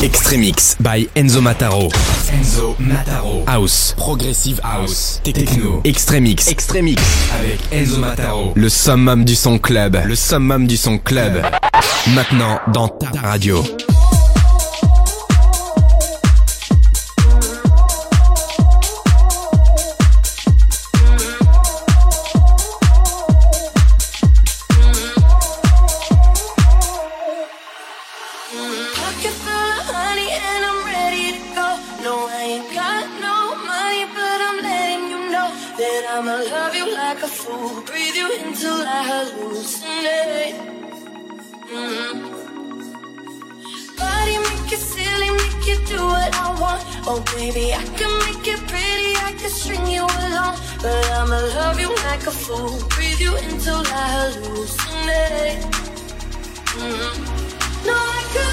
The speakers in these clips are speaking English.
Extremix by Enzo Mataro. Enzo Mataro. House. Progressive House. Techno. Extremix. Extremix. Avec Enzo Mataro. Le summum du son club. Le summum du son club. Maintenant dans ta radio. Oh baby, I can make it pretty, I can string you along. But I'ma love you like a fool. Breathe you until I hallucinate. Mm-hmm. No, I couldn't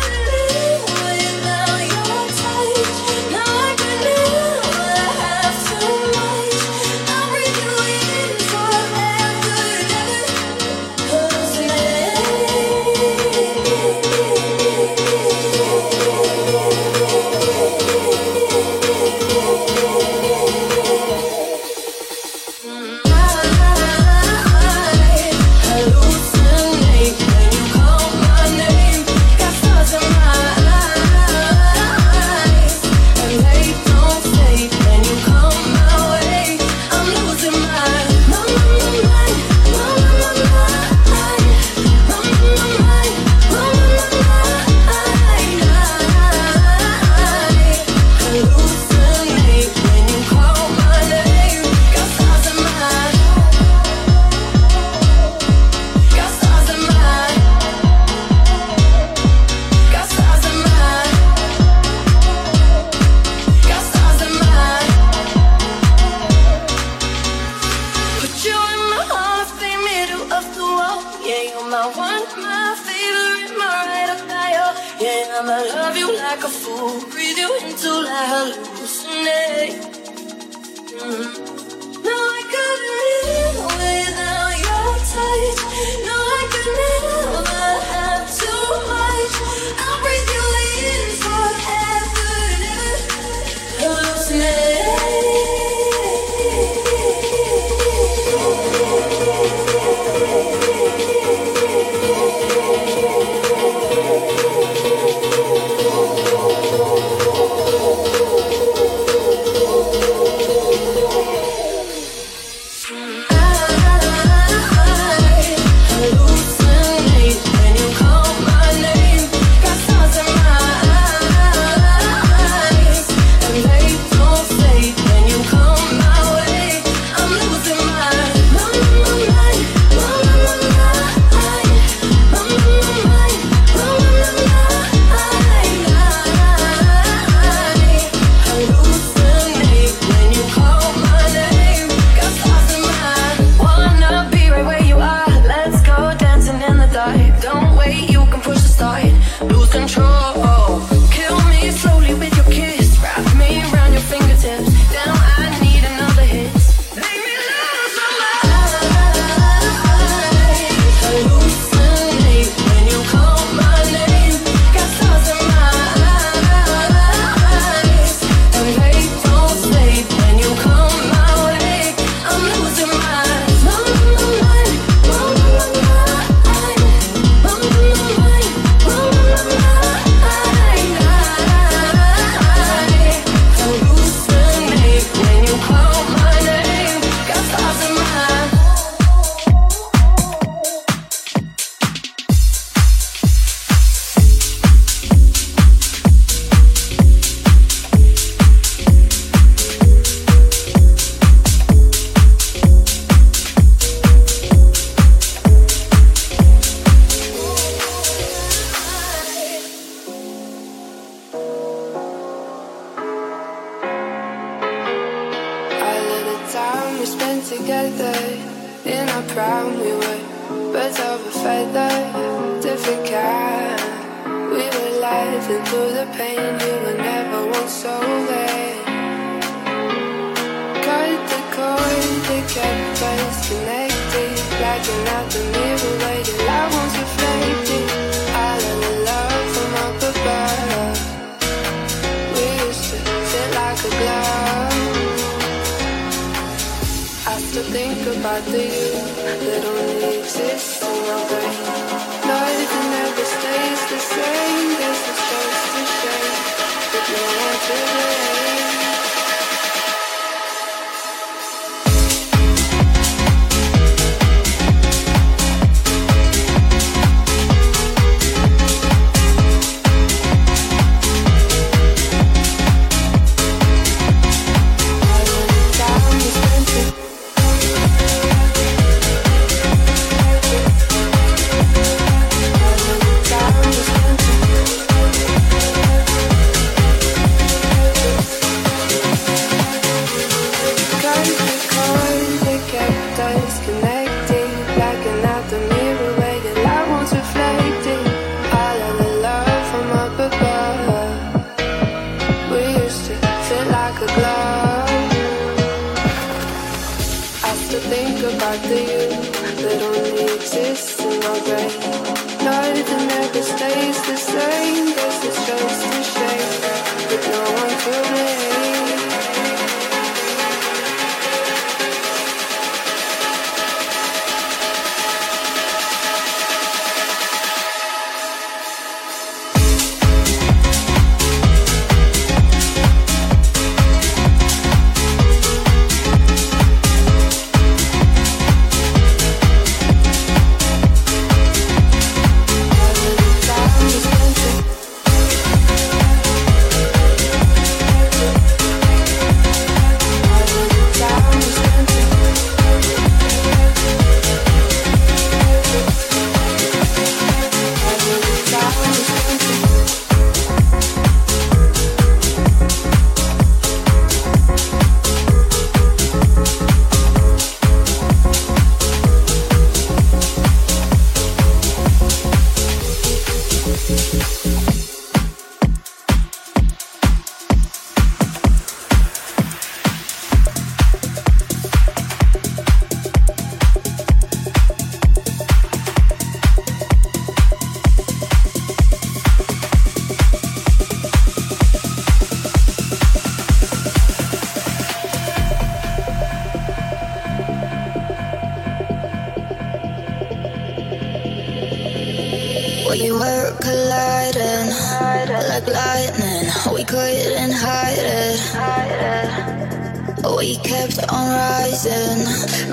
We kept on rising,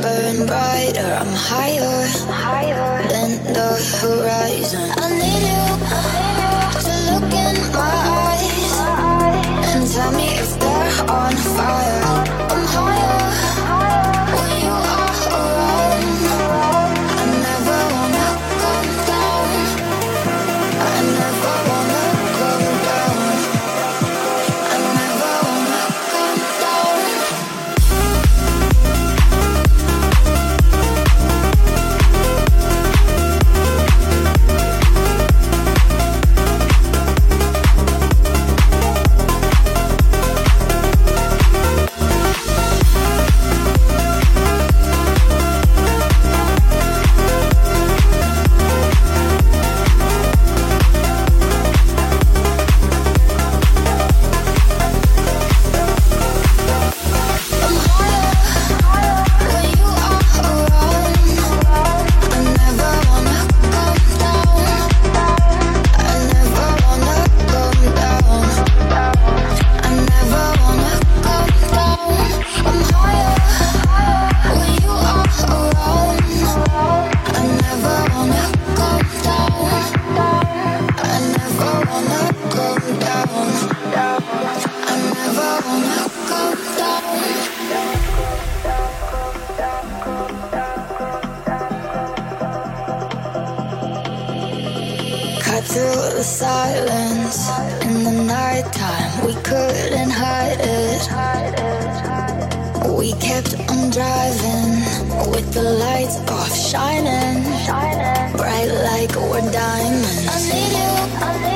burn brighter. I'm higher, higher than the horizon. I need you, to look in my eyes and tell me if they're on fire. through the silence in the nighttime. We couldn't hide it. We kept on driving with the lights off, shining bright like we're diamonds. I need you. I need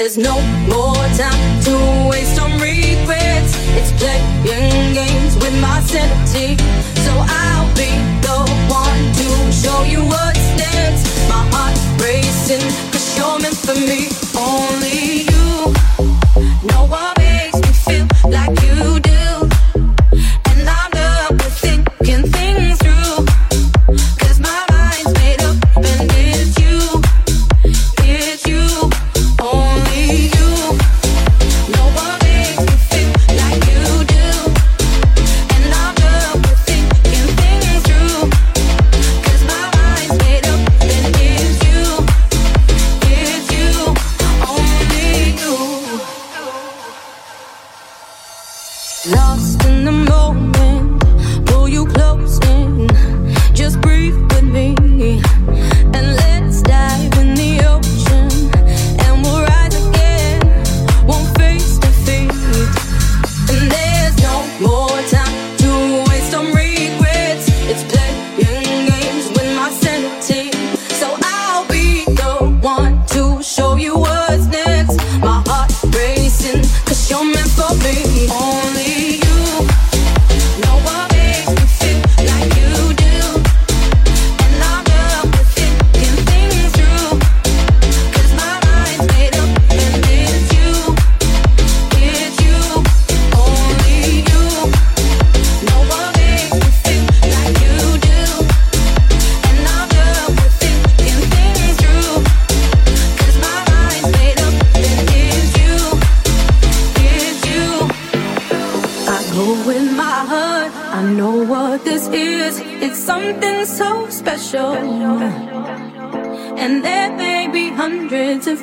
There's no more time to waste on regrets. It's playing games with my sanity. So I'll be the one to show you what's next. My heart racing, cause you're meant for me.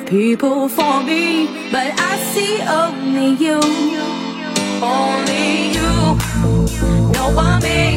people for me, but I see only you, only you. No one. Made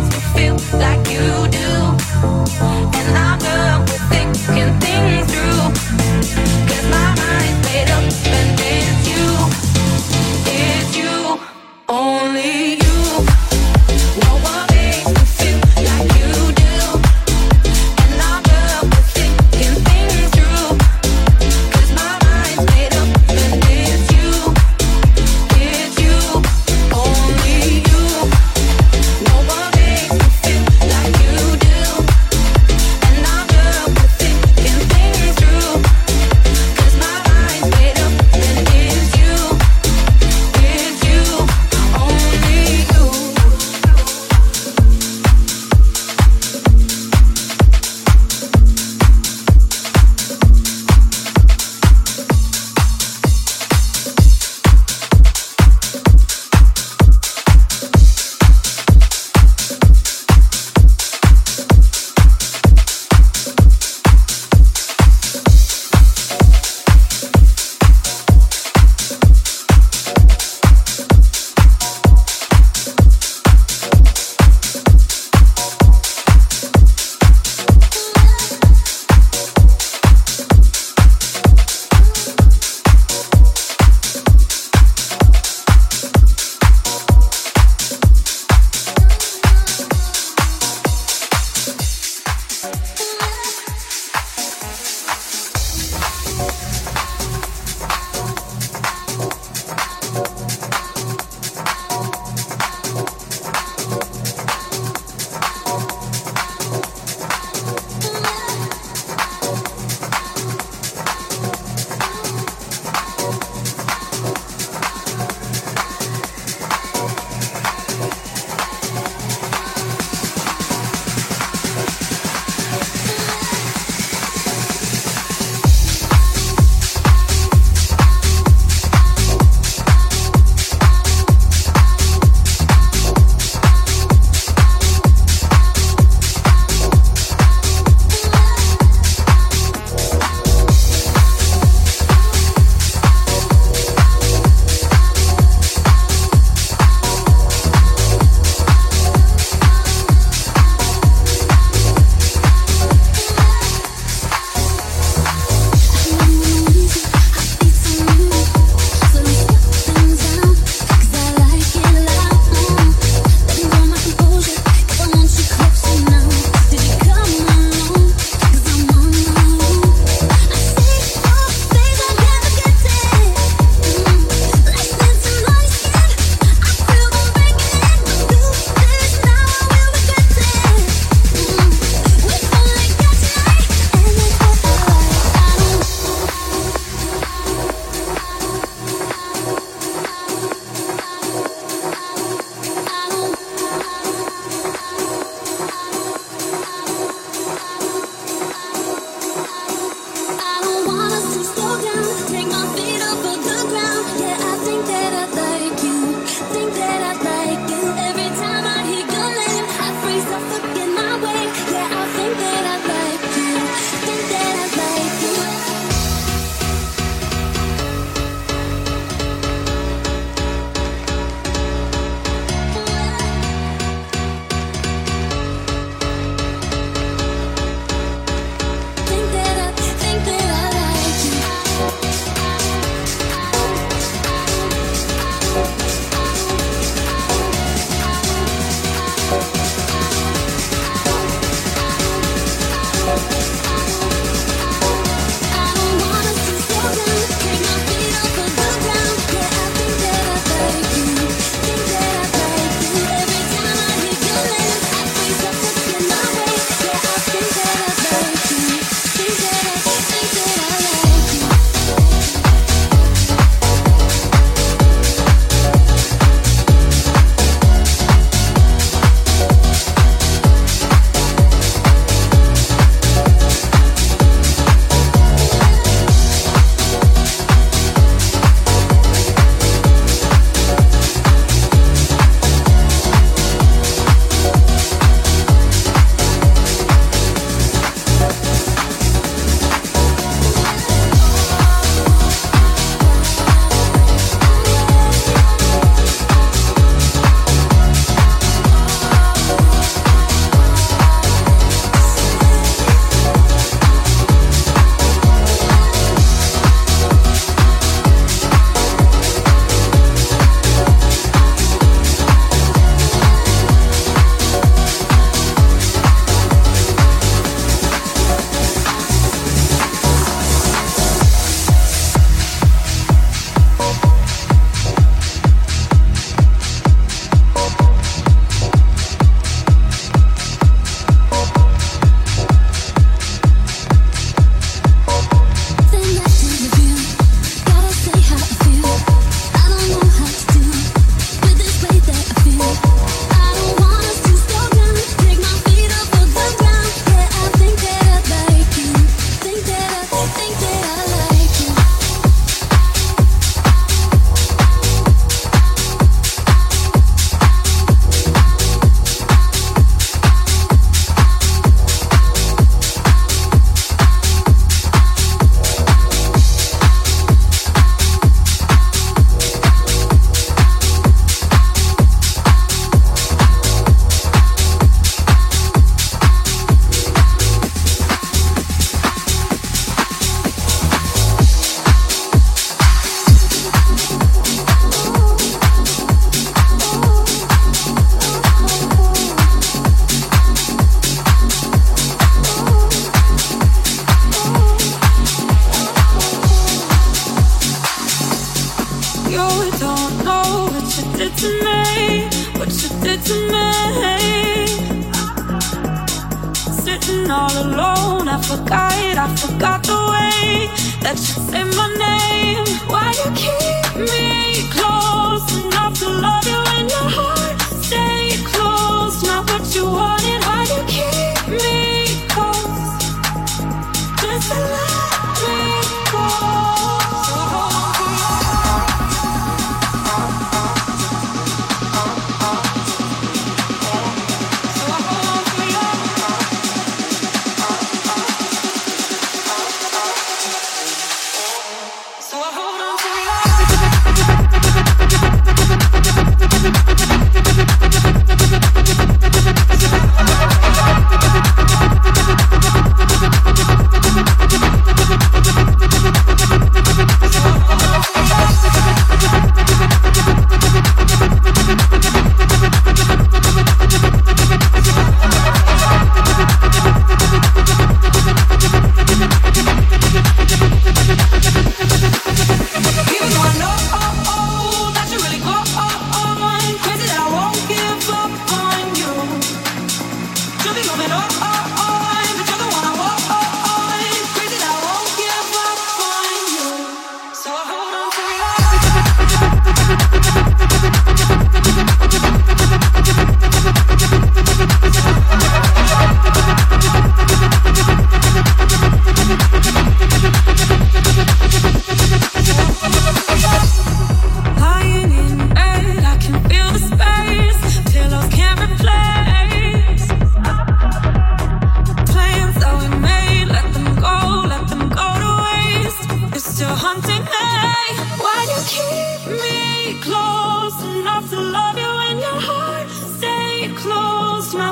sitting all alone. I forgot it, I forgot the way that you say my name. Why you keep me close enough to love you in your heart?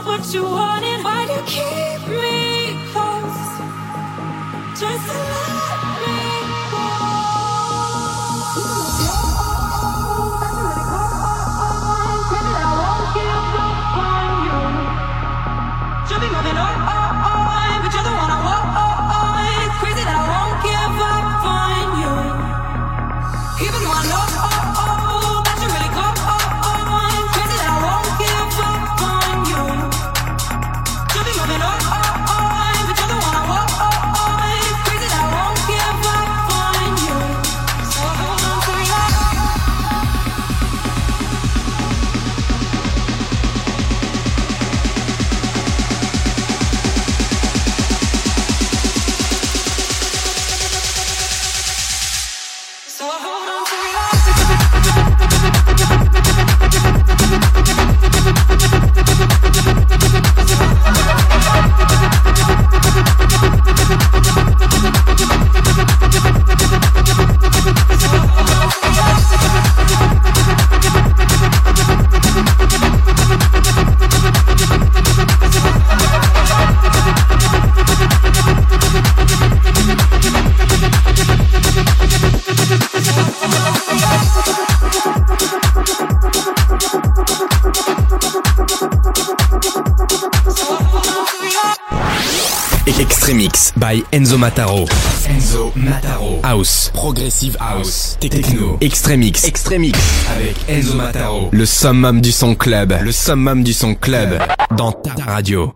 what you wanted. Why do you keep me close? Just a Enzo Mataro. Enzo Mataro. House. Progressive House. Techno. Extremix. Extremix. Avec Enzo Mataro. Le summum du son club. Le summum du son club. Dans ta radio.